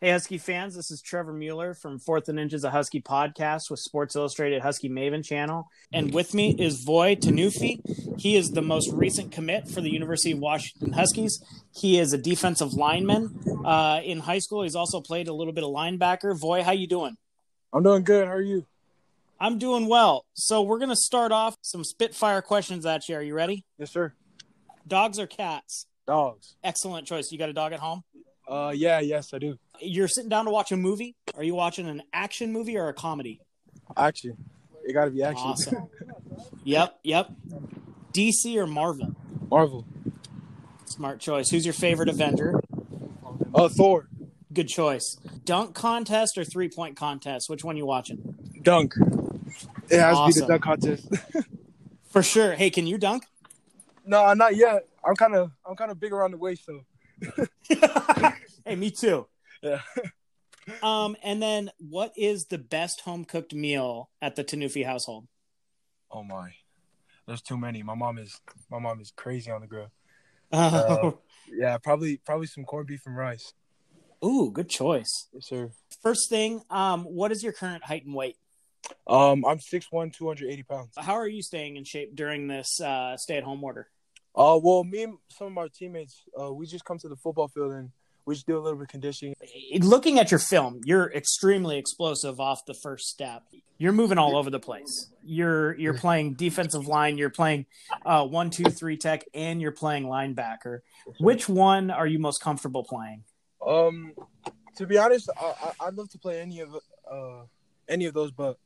Hey, Husky fans, this is Trevor Mueller from Fourth and Inches, a Husky podcast with Sports Illustrated Husky Maven channel. And with me is Voi Tunuufi. He is the most recent commit for the University of Washington Huskies. He is a defensive lineman uh, in high school. He's also played a little bit of linebacker. Voi, how you doing? I'm doing good. How are you? I'm doing well. So we're going to start off some spitfire questions at you. Are you ready? Yes, sir. Dogs or cats? Dogs. Excellent choice. You got a dog at home? Uh, yeah, yes, I do. You're sitting down to watch a movie. Are you watching an action movie or a comedy? Action. It got to be action. Awesome. yep, yep. DC or Marvel? Marvel. Smart choice. Who's your favorite Avenger? Uh, Thor. Good choice. Dunk contest or three point contest? Which one you watching? Dunk. It has to be the dunk contest. For sure. Hey, can you dunk? no, not yet. I'm kind of, I'm kind of big around the waist, so hey, me too. yeah. Um, and then what is the best home cooked meal at the Tunuufi household? Oh my, there's too many. My mom is, my mom is crazy on the grill. Uh, Yeah, probably, probably some corned beef and rice. Ooh, good choice. Yes, sir. First thing, um, what is your current height and weight? Um, I'm 6'1", 280 pounds. How are you staying in shape during this uh, stay at home order? Uh, well, me and some of our teammates, uh, we just come to the football field and we just do a little bit of conditioning. Looking at your film, you're extremely explosive off the first step. You're moving all over the place. You're you're playing defensive line. You're playing uh, one, two, three tech, and you're playing linebacker. Which one are you most comfortable playing? Um, to be honest, I, I I'd love to play any of uh any of those, but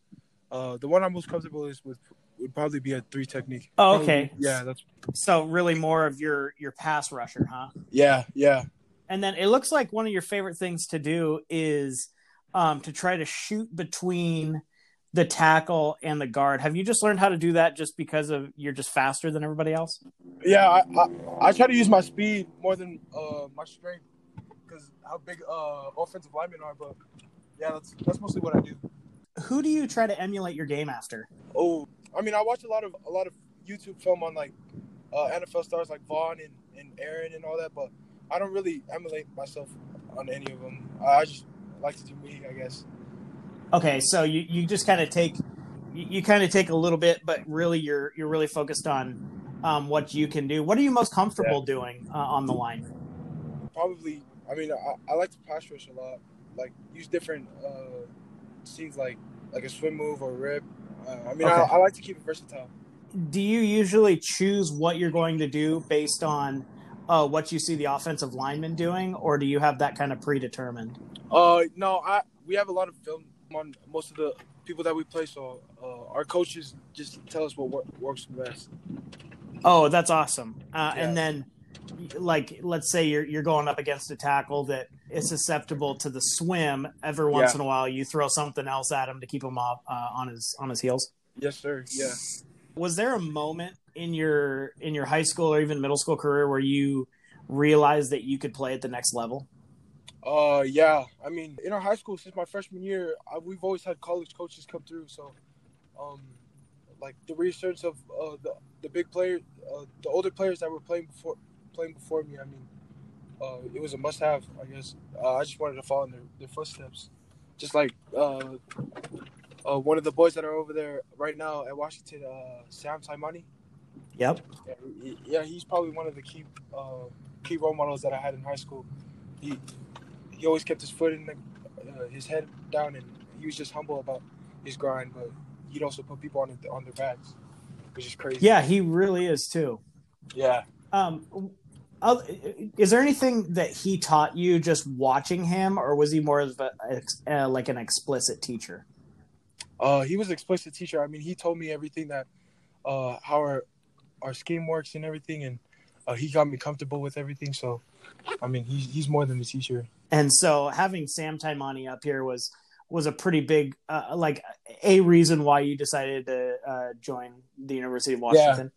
uh the one I'm most comfortable is with would probably be a three technique. Oh, Probably- okay. yeah, that's So really more of your your pass rusher, huh? yeah, yeah. And then it looks like one of your favorite things to do is um, to try to shoot between the tackle and the guard. Have you just learned how to do that just because of you're just faster than everybody else? Yeah, I, I, I try to use my speed more than uh my strength because how big uh offensive linemen are. But yeah, that's that's mostly what I do. Who do you try to emulate your game after? Oh, I mean, I watch a lot of a lot of YouTube film on like uh, NFL stars like Von and, and Aaron and all that, but I don't really emulate myself on any of them. I just like to do me, I guess. Okay, so you, you just kind of take you, you kind of take a little bit, but really you're you're really focused on um, what you can do. What are you most comfortable doing uh, on the line? Probably, I mean, I, I like to pass rush a lot, like use different uh, scenes like like a swim move or rip. Uh, I mean, I, I like to keep it versatile. Do you usually choose what you're going to do based on uh, what you see the offensive lineman doing, or do you have that kind of predetermined? Uh, no, I we have a lot of film on most of the people that we play, so uh, our coaches just tell us what wor- works best. Oh, that's awesome. Uh, Yeah. And then, like, let's say you're you're going up against a tackle that is susceptible to the swim. Every once Yeah. in a while, you throw something else at him to keep him off uh, on his on his heels. Yes, sir. Yeah. Was there a moment in your in your high school or even middle school career where you realized that you could play at the next level? Uh, yeah. I mean, in our high school, since my freshman year, I, we've always had college coaches come through. So, um, like the research of uh, the the big players, uh, the older players that were playing before playing before me. I mean, uh, it was a must have. I guess. Uh, I just wanted to follow in their, their footsteps, just like uh, uh, one of the boys that are over there right now at Washington, uh, Sam Taimani. Yep. Yeah, yeah, he's probably one of the key uh, key role models that I had in high school. He he always kept his foot in the, uh, his head down, and he was just humble about his grind. But he'd also put people on the, on their backs, which is crazy. Yeah, he really is too. yeah. Um, is there anything that he taught you just watching him, or was he more of a, uh, like an explicit teacher? Uh, he was an explicit teacher. I mean, he told me everything that uh, how our our scheme works and everything, and uh, he got me comfortable with everything. So, I mean, he's he's more than a teacher. And so having Sam Taimani up here was was a pretty big uh, like a reason why you decided to uh, join the University of Washington.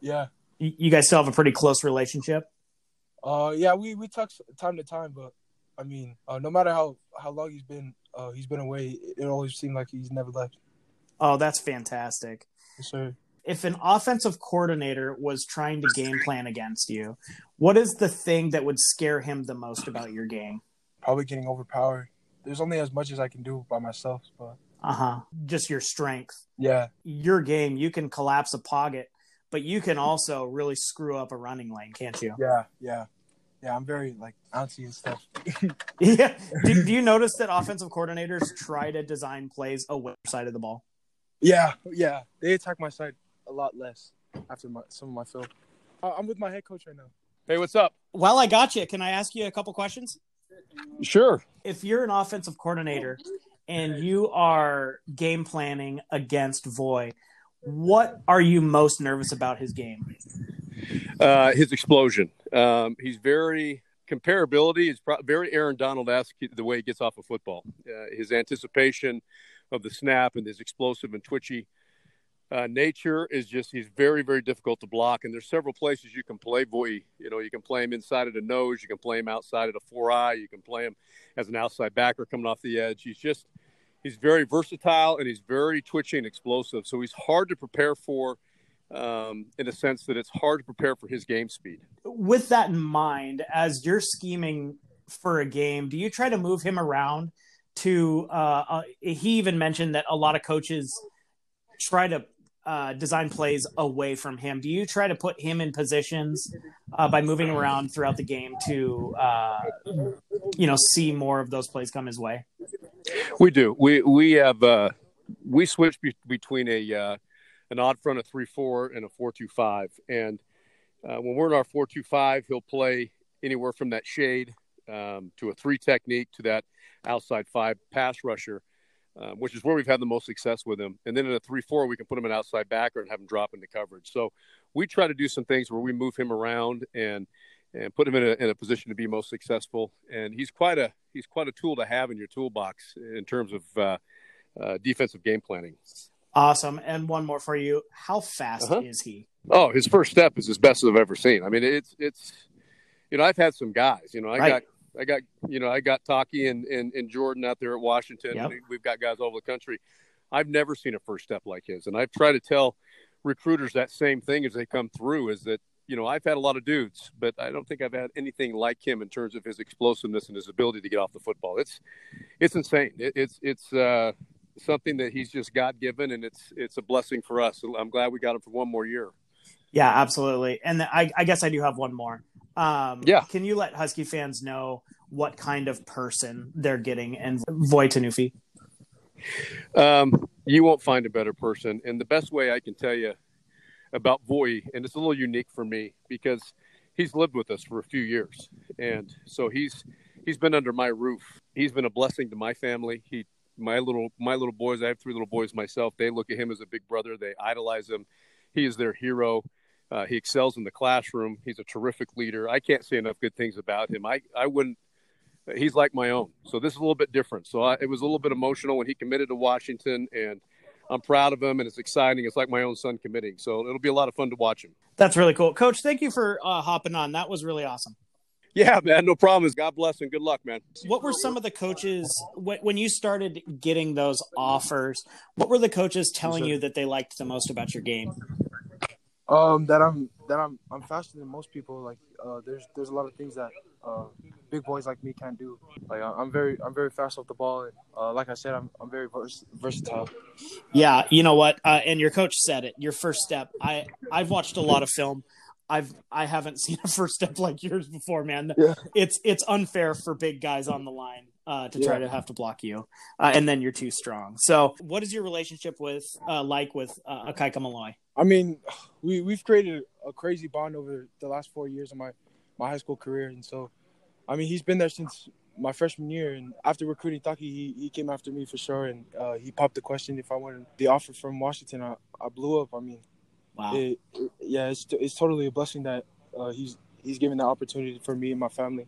Yeah. You, you guys still have a pretty close relationship. Uh, yeah, we we talk time to time, but I mean, uh, no matter how how long he's been uh he's been away, it always seemed like he's never left. Oh, that's fantastic. Yes, sir. If an offensive coordinator was trying to game plan against you, what is the thing that would scare him the most about your game? probably getting overpowered. There's only as much as I can do by myself, but uh huh. Just your strength. Yeah. Your game, you can collapse a pocket, but you can also really screw up a running lane, can't you? Yeah, yeah, yeah. I'm very like bouncy and stuff. yeah. Do, do, you notice that offensive coordinators try to design plays away side of the ball? Yeah, yeah. They attack my side a lot less after my, some of my film. I'm with my head coach right now. Hey, what's up? Well, I got you, can I ask you a couple questions? Sure. If you're an offensive coordinator and you are game planning against Voi, what are you most nervous about his game? Uh, his explosion. Um, he's very comparability is pro- very Aaron Donald esque the way he gets off a football. Uh, his anticipation of the snap and his explosive and twitchy uh, nature is just he's very very difficult to block. And there's several places you can play Voi you know you can play him inside of the nose you can play him outside of the four eye you can play him as an outside backer coming off the edge. He's just he's very versatile and he's very twitchy and explosive. So he's hard to prepare for um, in a sense that it's hard to prepare for his game speed with that in mind as you're scheming for a game do you try to move him around to uh, uh, he even mentioned that a lot of coaches try to uh, design plays away from him. Do you try to put him in positions uh, by moving around throughout the game to, uh, you know, see more of those plays come his way? We do. We we have uh, we switch be- between a uh, an odd front of three four and a four two five, and uh, when we're in our four two five, he'll play anywhere from that shade um, to a three technique to that outside five pass rusher um, which is where we've had the most success with him. And then in a three-four, we can put him an outside backer and have him drop into coverage. So we try to do some things where we move him around and and put him in a, in a position to be most successful. And he's quite a he's quite a tool to have in your toolbox in terms of uh, uh, defensive game planning. Awesome. And one more for you: How fast uh-huh. is he? Oh, his first step is his best as I've ever seen. I mean, it's it's you know I've had some guys. You know, I right. got I got you know I got Taki and, and, and Jordan out there at Washington. Yep. We've got guys all over the country. I've never seen a first step like his, and I've tried to tell recruiters that same thing as they come through. Is that you know I've had a lot of dudes, but I don't think I've had anything like him in terms of his explosiveness and his ability to get off the football. It's it's insane. It, it's it's uh, something that he's just God given, and it's it's a blessing for us. I'm glad we got him for one more year. Yeah, absolutely. And I, I guess I do have one more. Um, yeah. Can you let Husky fans know what kind of person they're getting and Voi Tunuufi? Um, you won't find a better person. And the best way I can tell you about Voi, and it's a little unique for me because he's lived with us for a few years. And so he's he's been under my roof. He's been a blessing to my family. He my little my little boys, I have three little boys myself. They look at him as a big brother. They idolize him. He is their hero. Uh, he excels in the classroom. He's a terrific leader. I can't say enough good things about him. I, I wouldn't. He's like my own. So this is a little bit different. So I, it was a little bit emotional when he committed to Washington, and I'm proud of him, and it's exciting. It's like my own son committing. So it'll be a lot of fun to watch him. That's really cool, Coach. Thank you for uh, hopping on. That was really awesome. Yeah, man, no problem. God bless and good luck, man. What were some of the coaches when you started getting those offers? What were the coaches telling you that they liked the most about your game? Um, that I'm that I'm I'm faster than most people. Like, uh, there's there's a lot of things that uh, big boys like me can't do. Like, I'm very I'm very fast off the ball, and uh, like I said, I'm I'm very vers- versatile. Yeah, you know what? Uh, and your coach said it. Your first step. I I've watched a lot of film. I've I haven't seen a first step like yours before, man. Yeah. It's it's unfair for big guys on the line uh, to try yeah. to have to block you, uh, and then you're too strong. So, what is your relationship with uh, like with uh, Ikaika Malloy? I mean, we we've created a crazy bond over the last four years of my my high school career, and so, I mean, he's been there since my freshman year. And after recruiting Taki, he, he came after me for sure, and uh, he popped the question if I wanted the offer from Washington. I, I blew up. I mean, wow, it, it, yeah, it's it's totally a blessing that uh, he's he's given the opportunity for me and my family,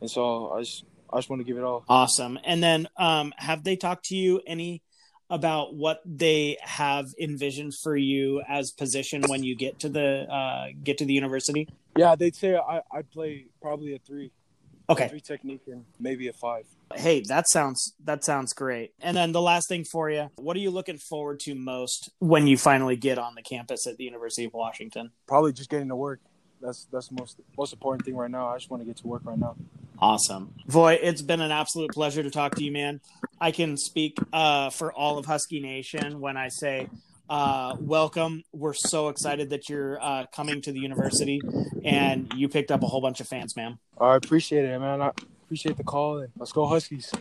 and so I just I just want to give it all. Awesome. And then, um, have they talked to you any? about what they have envisioned for you as position when you get to the uh, get to the university? Yeah, they'd say I I'd play probably a three. Okay. Three technique and maybe a five. Hey, that sounds that sounds great. And then the last thing for you, what are you looking forward to most when you finally get on the campus at the University of Washington? Probably just getting to work. That's that's the most most important thing right now. I just want to get to work right now. Awesome. Voi, it's been an absolute pleasure to talk to you, man. I can speak uh, for all of Husky Nation when I say uh, welcome. We're so excited that you're uh, coming to the university and you picked up a whole bunch of fans, man. I appreciate it, man. I appreciate the call let's go Huskies.